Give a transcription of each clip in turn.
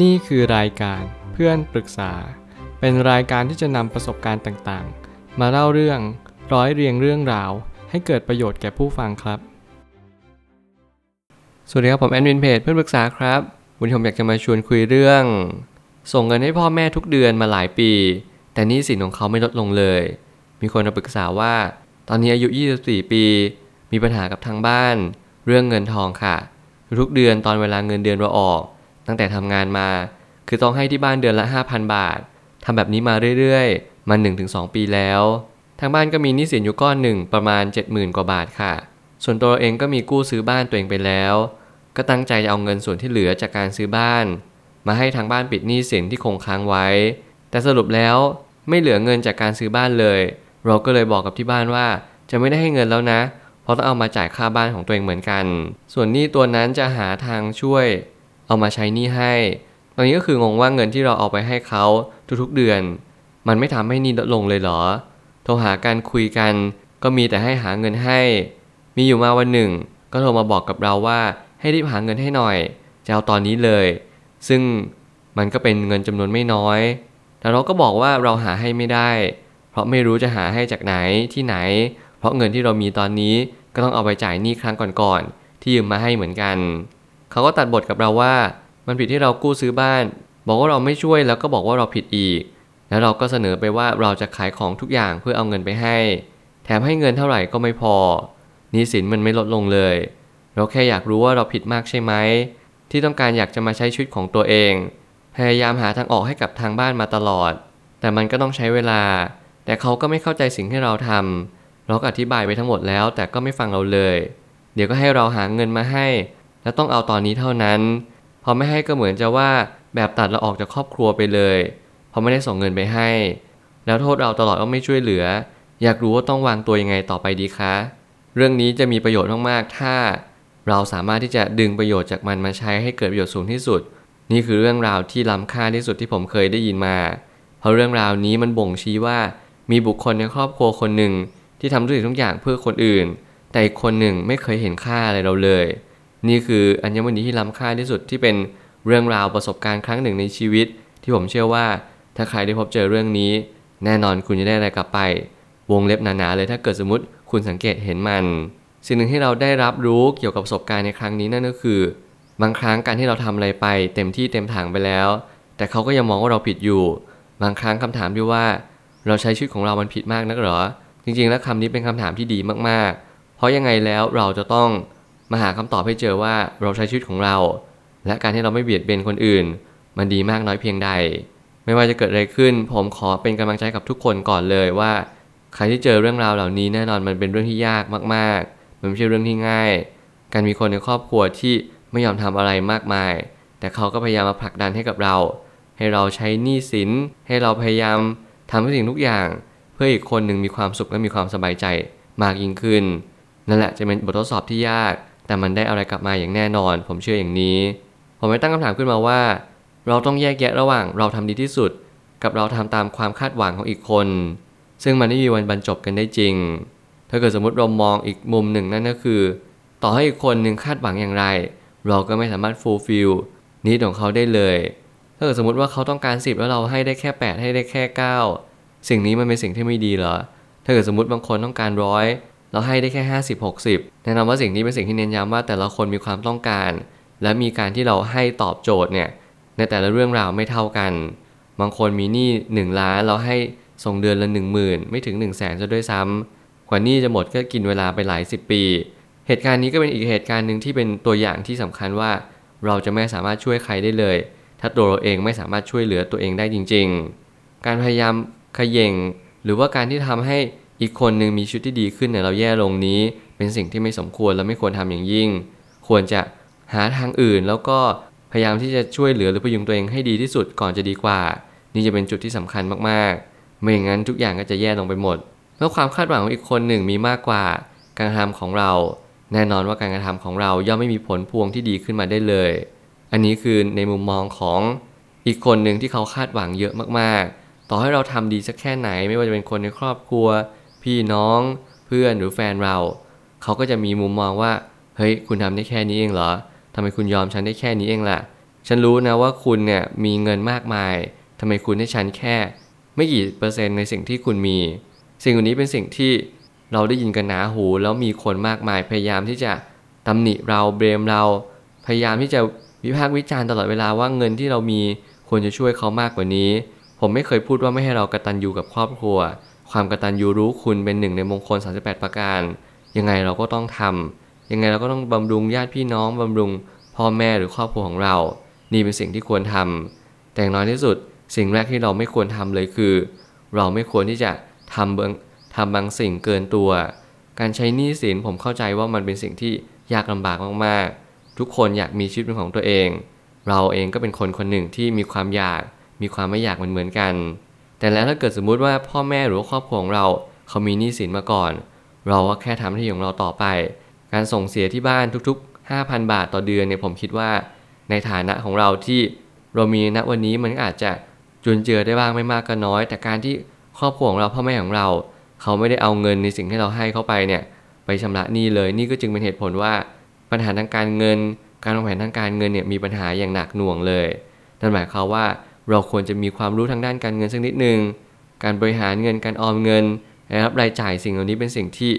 นี่คือรายการเพื่อนปรึกษา เป็นรายการที่จะนำประสบการณ์ต่างๆ มาเล่าเรื่องร้อยเรียงเรื่องราว ให้เกิดประโยชน์แก่ผู้ฟังครับ สวัสดีครับผมแอดมินเพจเพื่อนปรึกษาครับ วันนี้ผมอยากจะมาชวนคุยเรื่อง ส่งเงินให้พ่อแม่ทุกเดือนมาหลายปี แต่นี้สินของเขาไม่ลดลงเลย มีคนมาปรึกษาว่า ตอนนี้อายุ 24 ปี มีปัญหากับทางบ้าน เรื่องเงินทองค่ะ ทุกเดือนตอนเวลาเงินเดือนเราออก ตั้งแต่ทำงานมา คือต้องให้ที่บ้านเดือนละ 5,000 บาททำแบบนี้มาเรื่อยๆ มา1-2 ปีแล้ว ทางบ้านก็มีหนี้สินอยู่ก้อนหนึ่งประมาณ 70,000 กว่าบาทค่ะ ส่วนตัวเราเองก็มีกู้ซื้อบ้านตัวเองไปแล้ว ก็ตั้งใจจะเอาเงินส่วนที่เหลือจากการซื้อบ้าน มาให้ทางบ้านปิดหนี้สินที่คงค้างไว้ แต่สรุปแล้วไม่เหลือเงินจากการซื้อบ้านเลย เราก็เลยบอกกับที่บ้านว่าจะไม่ได้ให้เงินแล้วนะ เพราะต้องเอามาจ่ายค่าบ้านของตัวเองเหมือนกัน ส่วนหนี้ตัวนั้นจะหาทางช่วย เอามาใช้หนี้ให้ ตอนนี้ก็คืองงว่าเงินที่เราเอาไปให้เขาทุกๆเดือน มันไม่ทำให้หนี้ลดลงเลยเหรอ โทรหากันคุยกันก็มีแต่ให้หาเงินให้ มีอยู่มาวันหนึ่ง ก็โทรมาบอกกับเราว่าให้รีบหาเงินให้หน่อย จะเอาตอนนี้เลย ซึ่งมันก็เป็นเงินจำนวนไม่น้อย แต่เราก็บอกว่าเราหาให้ไม่ได้ เพราะไม่รู้จะหาให้จากไหนที่ไหน เพราะเงินที่เรามีตอนนี้ก็ต้องเอาไปจ่ายหนี้ครั้งก่อนๆที่ยืมมาให้เหมือนกัน เขาก็ตัดบทกับเราว่า มันผิดที่เรากู้ซื้อบ้าน บอกว่าเราไม่ช่วยแล้วก็บอกว่าเราผิดอีก แล้วเราก็เสนอไปว่าเราจะขายของทุกอย่างเพื่อเอาเงินไปให้ แถมให้เงินเท่าไหร่ก็ไม่พอหนี้สินมันไม่ลดลงเลย เราแค่อยากรู้ว่าเราผิดมากใช่ไหมที่ต้องการอยากจะมาใช้ชีวิตของตัวเอง พยายามหาทางออกให้กับทางบ้านมาตลอด แต่มันก็ต้องใช้เวลา แต่เขาก็ไม่เข้าใจสิ่งที่เราทำเราก็อธิบายไปทั้งหมดแล้ว แต่ก็ไม่ฟังเราเลย เดี๋ยวก็ให้เราหาเงินมาให้ แล้วต้องเอาตอนนี้เท่านั้น พอไม่ให้ก็เหมือนจะว่าแบบตัดเราออกจากครอบครัวไปเลยพราะไม่ได้ส่งเงินไปให้ แล้วโทษเราตลอดว่าไม่ช่วยเหลือ อยากรู้ว่าต้องวางตัวยังไงต่อไปดีคะ เรื่องนี้จะมีประโยชน์มากๆ ถ้า เราสามารถที่จะดึงประโยชน์จากมันมาใช้ให้เกิดประโยชน์สูงที่สุด นี่คือเรื่องราวที่ล้ำค่าที่สุดที่ผมเคยได้ยินมา เพราะเรื่องราวนี้มันบ่งชี้ว่ามีบุคคลในครอบครัวคนหนึ่งที่ทำทุกสิ่งทุกอย่างเพื่อคนอื่น แต่อีกคนหนึ่งไม่เคยเห็นค่าอะไรเราเลย นี่คืออัญมณีที่ล้ำค่าที่สุดที่เป็นเรื่องราวประสบการณ์ครั้งหนึ่งในชีวิต ที่ผมเชื่อว่าถ้าใครได้พบเจอเรื่องนี้ แน่นอนคุณจะได้อะไรกลับไป วงเล็บหนาๆเลยถ้าเกิดสมมติคุณสังเกตเห็นมัน สิ่งหนึ่งที่เราได้รับรู้เกี่ยวกับประสบการณ์ในครั้งนี้นั่นก็คือ บางครั้งการที่เราทำอะไรไป เต็มที่เต็มถังไปแล้ว แต่เขาก็ยังมองว่าเราผิดอยู่ บางครั้งคำถามที่ว่า เราใช้ชีวิตของเรามันผิดมากนักหรอ จริงๆ แล้วคำนี้เป็นคำถามที่ดีมากๆ เพราะยังไงแล้วเราจะต้อง มาหาคำตอบให้เจอว่าเราใช้ชีวิตของเรา และการที่เราไม่เบียดเบียนคนอื่น มันดีมากน้อยเพียงใด ไม่ว่าจะเกิดอะไรขึ้น ผมขอเป็นกำลังใจกับทุกคนก่อนเลยว่า ใครที่เจอเรื่องราวเหล่านี้แน่นอนมันเป็นเรื่องที่ยากมากๆ มันไม่ใช่เรื่องที่ง่าย การมีคนในครอบครัวที่ไม่ยอมทำอะไรมากมาย แต่เขาก็พยายามมาผลักดันให้กับเรา ให้เราใช้หนี้สิน ให้เราพยายามทำทุกสิ่งทุกอย่าง เพื่ออีกคนหนึ่งมีความสุขและมีความสบายใจมากยิ่งขึ้น นั่นแหละจะเป็นบททดสอบที่ยาก แต่มันได้อะไรกลับมาอย่างแน่นอน ผมเชื่ออย่างนี้ ผมไม่ตั้งคำถามขึ้นมาว่า เราต้องแยกแยะระหว่างเราทำดีที่สุด กับเราทำตามความคาดหวังของอีกคน ซึ่งมันไม่มีวันบรรจบกันได้จริง ถ้าเกิดสมมติเรามองอีกมุมหนึ่งนั่นก็คือ ต่อให้อีกคนหนึ่งคาดหวังอย่างไร เราก็ไม่สามารถฟูลฟิลนี้ของเขาได้เลย ถ้าเกิดสมมติว่าเขาต้องการ 10 แล้วเราให้ได้แค่ 8 ให้ได้แค่ 9 สิ่งนี้มันเป็นสิ่งที่ไม่ดีเหรอ ถ้าเกิดสมมติบางคนต้องการร้อย เราให้ได้แค่ 50 60 แนะนำว่าสิ่งนี้เป็นสิ่งที่เน้นย้ำว่าแต่ละคนมีความต้องการ และมีการที่เราให้ตอบโจทย์เนี่ยในแต่ละเรื่องราวไม่เท่ากัน บางคนมีหนี้1ล้านเราให้ส่งเดือนละ 1 0,000 ไม่ถึง 1 0 0 0 0แสนจะด้วยซ้ำกว่าหนี้จะหมดก็กินเวลาไปหลายสิบปี เหตุการณ์นี้ก็เป็นอีกเหตุการณ์หนึ่งที่เป็นตัวอย่างที่สำคัญว่า เราจะไม่สามารถช่วยใครได้เลย ถ้าตัวเราเองไม่สามารถช่วยเหลือตัวเองได้จริง ๆ การพยายามขย่งหรือว่าการที่ทำให้ อีกคนหนึ่งมีชีวิตที่ดีขึ้นเนี่เราแย่ลงนี้ เป็นสิ่งที่ไม่สมควรและไม่ควรทำอย่างยิ่ง ควรจะหาทางอื่นแล้วก็พยายามที่จะช่วยเหลือหรือพยุงตัวเองให้ดีที่สุดก่อนจะดีกว่า นี่จะเป็นจุดที่สำคัญมากๆ ไม่อย่างนั้นทุกอย่างก็จะแย่ลงไปหมดแล้วความคาดหวังของอีกคนหนึ่งมีมากกว่า การกระทำของเรา แน่นอนว่าการกระทำของเราย่อมไม่มีผลพวงที่ดีขึ้นมาได้เลย อันนี้คือในมุมมองของอีกคนหนึ่งที่เขาคาดหวังเยอะมากๆ ต่อให้เราทำดีสักแค่ไหน ไม่ว่าจะเป็นคนในครอบครัว พี่น้องเพื่อนหรือแฟนเรา เขาก็จะมีมุมมองว่า เฮ้ย คุณทำได้แค่นี้เองเหรอทำไมคุณยอมฉันได้แค่นี้เองล่ะ ฉันรู้นะว่าคุณเนี่ยมีเงินมากมายทำไมคุณให้ฉันแค่ ไม่กี่เปอร์เซ็นต์ในสิ่งที่คุณมี สิ่งนี้เป็นสิ่งที่เราได้ยินกันหนาหูแล้วมีคนมากมายพยายามที่จะตำหนิเราเบรมเรา พยายามที่จะวิพากษ์วิจารณ์ตลอดเวลาว่าเงินที่เรามีควรจะช่วยเขามากกว่านี้ ผมไม่เคยพูดว่าไม่ให้เรากระตันอยู่กับครอบครัว ความกระตันยูรู้คุณเป็นหนึ่งในมงคล 38 ประการ ยังไงเราก็ต้องทำยังไงเราก็ต้องบำรุงญาติพี่น้องบำรุงพ่อแม่หรือครอบครัวของเรา นี่เป็นสิ่งที่ควรทำแต่อย่างน้อยที่สุด สิ่งแรกที่เราไม่ควรทำเลยคือ เราไม่ควรที่จะทำบางทำบางสิ่งเกินตัว การใช้หนี้สินผมเข้าใจว่ามันเป็นสิ่งที่ยากลำบากมากๆ ทุกคนอยากมีชีวิตเป็นของตัวเอง เราเองก็เป็นคนคนหนึ่งที่มีความอยาก มีความไม่อยากเหมือนๆกัน แต่แล้วถ้าเกิดสมมุติว่าพ่อแม่หรือว่าครอบครัวของเราเขามีหนี้สินมาก่อน เราก็แค่ทำหน้าที่ของเราต่อไป การส่งเสียที่บ้านทุกๆ 5,000 บาทต่อเดือนเนี่ยผมคิดว่า ในฐานะของเราที่เรามีณวันนี้มันอาจจะจุนเจือได้บ้างไม่มากก็น้อย แต่การที่ครอบครัวของเราพ่อแม่ของเรา เขาไม่ได้เอาเงินในสิ่งที่เราให้เข้าไปเนี่ยไปชำระหนี้เลยนี่ก็จึงเป็นเหตุผลว่าปัญหาทางการเงิน การวางแผนทางการเงินเนี่ยมีปัญหาอย่างหนักหน่วงเลยนั่นหมายความว่า เราควรจะมีความรู้ทางด้านการเงินสักนิดหนึ่งการบริหารเงินการออมเงินรับรายจ่ายสิ่งเหล่านี้เป็นสิ่งที่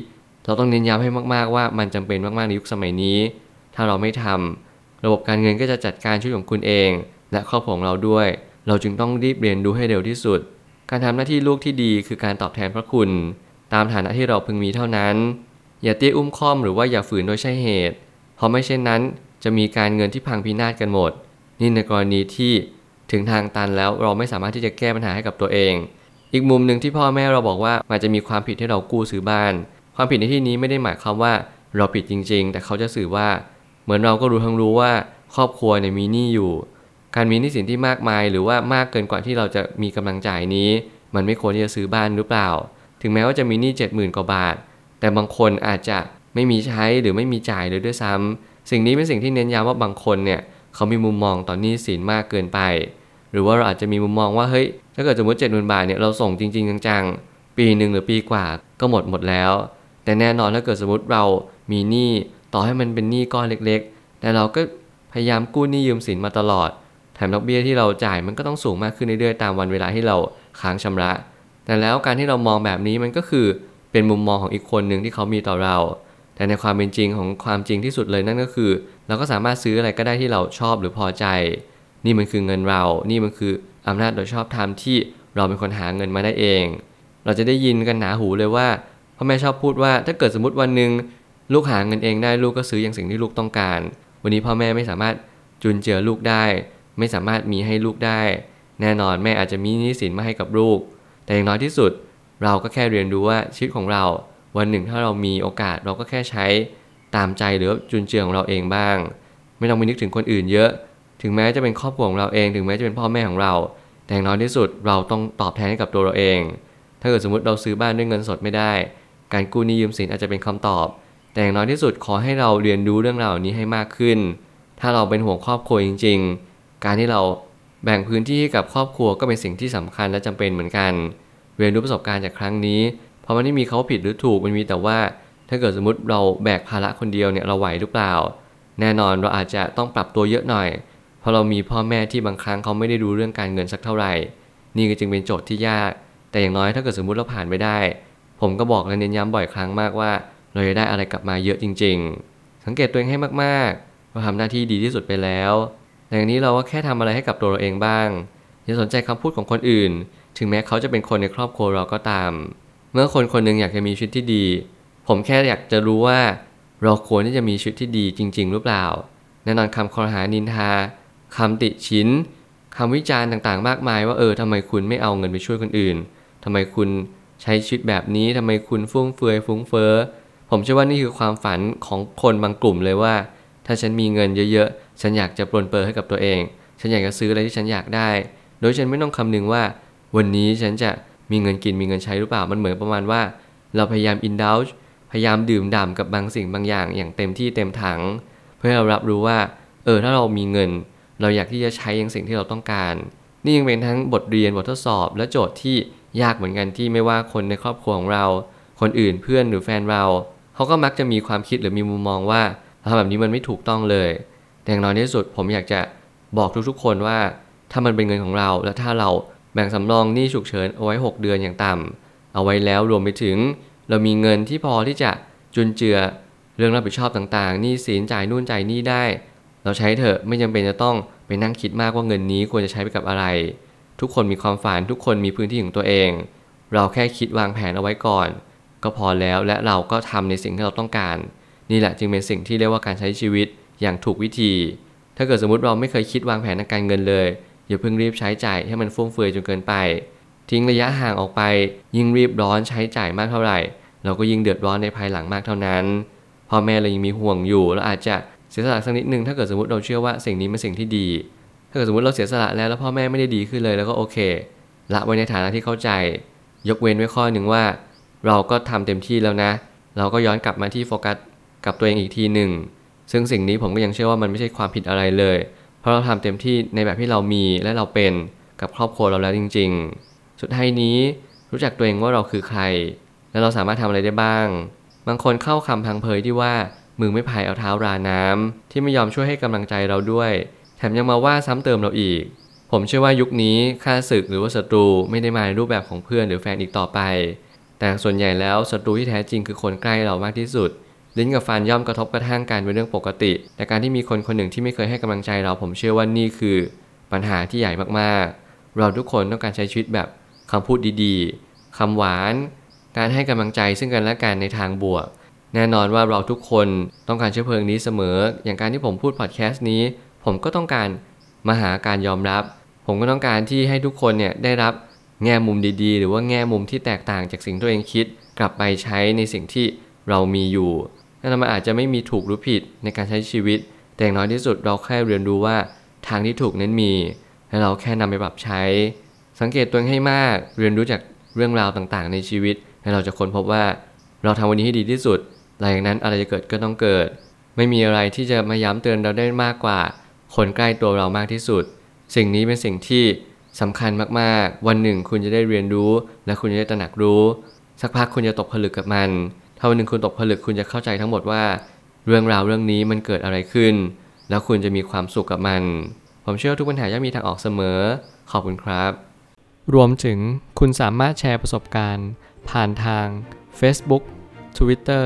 เราต้องเน้นย้ำให้มากๆว่ามันจำเป็นมากๆในยุคสมัยนี้ ถ้าเราไม่ทำระบบการเงินก็จะจัดการชีวิตของคุณเอง และครอบครัวของเราด้วย เราจึงต้องรีบเรียนรู้ให้เร็วที่สุด การทำหน้าที่ลูกที่ดีคือการตอบแทนพระคุณ ตามฐานะที่เราพึงมีเท่านั้น อย่าเตี้ยอุ้มค้อมหรือว่าอย่าฝืนโดยใช่เหตุ เพราะไม่เช่นนั้น จะมีการเงินที่พังพินาศกันหมด นี่ในกรณีที่ ถึงทางตันแล้วเราไม่สามารถที่จะแก้ปัญหาให้กับตัวเอง อีกมุมหนึ่งที่พ่อแม่เราบอกว่ามันจะมีความผิดที่เรากู้ซื้อบ้าน ความผิดในที่นี้ไม่ได้หมายความว่าเราผิดจริง ๆ แต่เขาจะสื่อว่า เหมือนเราก็รู้ทั้งรู้ว่าครอบครัวเนี่ยมีหนี้อยู่ การมีหนี้สินที่มากมาย หรือว่ามากเกินกว่าที่เราจะมีกำลังจ่ายนี้ มันไม่ควรที่จะซื้อบ้านหรือเปล่า ถึงแม้ว่าจะมีหนี้เจ็ดหมื่นกว่าบาท แต่บางคนอาจจะไม่มีใช้หรือไม่มีจ่ายเลยด้วยซ้ำสิ่งนี้เป็นสิ่งที่เน้นย้ำว่าบางคนเนี่ยเขามีมุมมองต่อนหนี้สินมากเกินไป หรือว่าเราอาจจะมีมุมมองว่าเฮ้ยถ้าเกิดสมมติเจ็ดหมื่นบาทเนี่ยเราส่งจริง ๆ จังๆ ปีหนึ่งหรือปีกว่าก็หมดหมดแล้ว แต่แน่นอนถ้าเกิดสมมติเรามีหนี้ต่อให้มันเป็นหนี้ก้อนเล็กๆ แต่เราก็พยายามกู้หนี้ยืมสินมาตลอดแถมดอกเบี้ยที่เราจ่ายมันก็ต้องสูงมากขึ้นเรื่อยๆตามวันเวลาที่เราค้างชำระ แต่แล้วการที่เรามองแบบนี้มันก็คือเป็นมุมมองของอีกคนหนึ่งที่เขามีต่อเรา แต่ในความเป็นจริงของความจริงที่สุดเลยนั่นก็คือ เราก็สามารถซื้ออะไรก็ได้ที่เราชอบหรือพอใจ นี่มันคือเงินเรา นี่มันคืออำนาจโดยชอบธรรมที่เราเป็นคนหาเงินมาได้เอง เราจะได้ยินกันหนาหูเลยว่าพ่อแม่ชอบพูดว่าถ้าเกิดสมมติวันหนึ่งลูกหาเงินเองได้ลูกก็ซื้ออย่างสิ่งที่ลูกต้องการ วันนี้พ่อแม่ไม่สามารถจุนเจือลูกได้ ไม่สามารถมีให้ลูกได้ แน่นอนแม่อาจจะมีนี้สินมาให้กับลูก แต่อย่างน้อยที่สุด เราก็แค่เรียนรู้ว่าชีวิตของเราวันหนึ่งถ้าเรามีโอกาสเราก็แค่ใช้ตามใจหรือจุนเจือของเราเองบ้าง ไม่ต้องไปนึกถึงคนอื่นเยอะ ถึงแม้จะเป็นครอบครัวของเราเอง ถึงแม้จะเป็นพ่อแม่ของเรา แต่อย่างน้อยที่สุดเราต้องตอบแทนให้กับตัวเราเอง ถ้าเกิดสมมติเราซื้อบ้านด้วยเงินสดไม่ได้ การกู้หนี้ยืมสินอาจจะเป็นคำตอบ แต่อย่างน้อยที่สุดขอให้เราเรียนรู้เรื่องราวนี้ให้มากขึ้น ถ้าเราเป็นห่วงครอบครัวจริง ๆ การที่เราแบ่งพื้นที่ให้กับครอบครัวก็เป็นสิ่งที่สำคัญและจำเป็นเหมือนกัน เรียนรู้ประสบการณ์จากครั้งนี้ เพราะมันไม่มีเขาผิดหรือถูก มันมีแต่ว่า ถ้าเกิดสมมติเราแบกภาระคนเดียวเนี่ยเราไหวหรือเปล่า แน่นอนเราอาจจะต้องปรับตัวเยอะหน่อย เพราะเรามีพ่อแม่ที่บางครั้งเขาไม่ได้รู้เรื่องการเงินสักเท่าไหร่ นี่ก็จึงเป็นโจทย์ที่ยาก แต่อย่างน้อยถ้าเกิดสมมุติเราผ่านไปได้ ผมก็บอกและเน้นย้ำบ่อยครั้งมากว่า เราจะได้อะไรกลับมาเยอะจริง ๆ สังเกตตัวเองให้มากๆเราทำหน้าที่ดีที่สุดไปแล้วแต่อย่างนี้เราก็แค่ทำอะไรให้กับตัวเราเองบ้างอย่าสนใจคำพูดของคนอื่น ถึงแม้เขาจะเป็นคนในครอบครัวเราก็ตาม เมื่อคนคนหนึ่งอยากจะมีชีวิตที่ดี ผมแค่อยากจะรู้ว่า เราควรที่จะมีชีวิตที่ดีจริง ๆ หรือเปล่าแน่นอนคำคอรหานินทา คำติชินคำวิจารณ์ต่างๆ มากมาย ว่าเออทำไมคุณไม่เอาเงินไปช่วยคนอื่นทำไมคุณใช้ชีวิตแบบนี้ทำไมคุณฟุ่มเฟือยฟุ้งเฟ้อผมเชื่อว่านี่คือความฝันของคนบางกลุ่มเลยว่า ถ้าฉันมีเงินเยอะๆ ฉันอยากจะปลนเปอร์ให้กับตัวเอง ฉันอยากจะซื้ออะไรที่ฉันอยากได้ โดยฉันไม่ต้องคำนึงว่า วันนี้ฉันจะมีเงินกินมีเงินใช้หรือเปล่ามันเหมือนประมาณว่า เราพยายาม indulge พยายามดื่มด่ำกับบางสิ่งบางอย่างอย่างเต็มที่เต็มถัง เพื่อเรารับรู้ว่า เออถ้าเรามีเงิน เราอยากที่จะใช้ย่างสิ่งที่เราต้องการ นี่ยังเป็นทั้งบทเรียนบททดสอบ และโจทย์ที่ยากเหมือนกันที่ไม่ว่าคนในครอบครัวของเรา คนอื่นเพื่อนหรือแฟนเรา เขาก็มักจะมีความคิดหรือมีมุมมองว่าเราทำแบบนี้มันไม่ถูกต้องเลย แต่อย่างน้อยที่สุดผมอยากจะบอกทุกๆคนว่า ถ้ามันเป็นเงินของเรา และถ้าเราแบ่งสำรองหนี้ฉุกเฉินเอาไว้ 6 เดือนอย่างต่ำเอาไว้แล้วรวมไปถึง เรามีเงินที่พอที่จะจุนเจือเรื่องรับผิดชอบต่างๆหนี้สินจ่ายนู่นจ่ายนี่ได้ เราใช้เถอะไม่จำเป็นจะต้องไปนั่งคิดมากว่าเงินนี้ควรจะใช้ไปกับอะไร ทุกคนมีความฝันทุกคนมีพื้นที่ของตัวเอง เราแค่คิดวางแผนเอาไว้ก่อน ก็พอแล้วและเราก็ทำในสิ่งที่เราต้องการ นี่แหละจึงเป็นสิ่งที่เรียกว่าการใช้ชีวิตอย่างถูกวิธี ถ้าเกิดสมมติเราไม่เคยคิดวางแผนทางการเงินเลยอย่าเพิ่งรีบใช้จ่ายให้มันฟุ่มเฟือยจนเกินไป ทิ้งระยะห่างออกไป ยิ่งรีบร้อนใช้จ่ายมากเท่าไหร่ เราก็ยิ่งเดือดร้อนในภายหลังมากเท่านั้นพ่อแม่เรายังมีห่วงอยู่แล้วอาจจะ เสียสละสักนิดนึงถ้าเกิดสมมติเราเชื่อว่าสิ่งนี้เป็นสิ่งที่ดี ถ้าเกิดสมมติเราเสียสละแล้วแล้วพ่อแม่ไม่ได้ดีขึ้นเลยแล้วก็โอเค ละไว้ในฐานะที่เข้าใจ ยกเว้นไว้ข้อหนึ่งว่า เราก็ทำเต็มที่แล้วนะ เราก็ย้อนกลับมาที่โฟกัสกับตัวเองอีกทีหนึ่งซึ่งสิ่งนี้ผมก็ยังเชื่อว่ามันไม่ใช่ความผิดอะไรเลย เพราะเราทำเต็มที่ในแบบที่เรามีและเราเป็นกับครอบครัวเราแล้วจริง ๆ สุดท้ายนี้รู้จักตัวเองว่าเราคือใคร และเราสามารถทำอะไรได้บ้าง บางคนเข้าคำพังเพยที่ว่า มือไม่พายเอาเท้าราน้ำที่ไม่ยอมช่วยให้กำลังใจเราด้วย แถมยังมาว่าซ้ำเติมเราอีก ผมเชื่อว่ายุคนี้ค่าศึกหรือว่าศัตรูไม่ได้มาในรูปแบบของเพื่อนหรือแฟนอีกต่อไป แต่ส่วนใหญ่แล้วศัตรูที่แท้จริงคือคนใกล้เรามากที่สุด ลิ้นกับฟันย่อมกระทบกระทั่งกันเป็นเรื่องปกติ แต่การที่มีคนคนหนึ่งที่ไม่เคยให้กำลังใจเรา ผมเชื่อว่านี่คือ ปัญหาที่ใหญ่มากๆ เราทุกคนต้องการใช้ชีวิตแบบคำพูดดีๆคำหวาน การให้กำลังใจซึ่งกันและกันในทางบวก แน่นอนว่าเราทุกคนต้องการเชื้อเพลิงนี้เสมอ อย่างการที่ผมพูดพอดแคสต์นี้ ผมก็ต้องการมาหาการยอมรับ ผมก็ต้องการที่ให้ทุกคนเนี่ยได้รับแง่มุมดีๆ หรือว่าแง่มุมที่แตกต่างจากสิ่งที่ตัวเองคิด กลับไปใช้ในสิ่งที่เรามีอยู่นั่นมันอาจจะไม่มีถูกหรือผิดในการใช้ชีวิต แต่อย่างน้อยที่สุดเราแค่เรียนรู้ว่าทางที่ถูกนั้นมี และเราแค่นำไปปรับใช้ สังเกตตัวเองให้มาก เรียนรู้จากเรื่องราวต่างๆ ในชีวิต และเราจะค้นพบว่าเราทำวันนี้ให้ดีที่สุด หลังจากนั้นอะไรจะเกิดก็ต้องเกิด ไม่มีอะไรที่จะมาย้ำเตือนเราได้มากกว่า คนใกล้ตัวเรามากที่สุด สิ่งนี้เป็นสิ่งที่สำคัญมากๆ วันหนึ่งคุณจะได้เรียนรู้ และคุณจะได้ตระหนักรู้ สักพักคุณจะตกผลึกกับมัน ถ้าวันหนึ่งคุณตกผลึกคุณจะเข้าใจทั้งหมดว่า เรื่องราวเรื่องนี้มันเกิดอะไรขึ้น แล้วคุณจะมีความสุขกับมัน ผมเชื่อทุกปัญหาย่อมมีทางออกเสมอ ขอบคุณครับ รวมถึงคุณสามารถแชร์ประสบการณ์ ผ่านทาง Facebook Twitter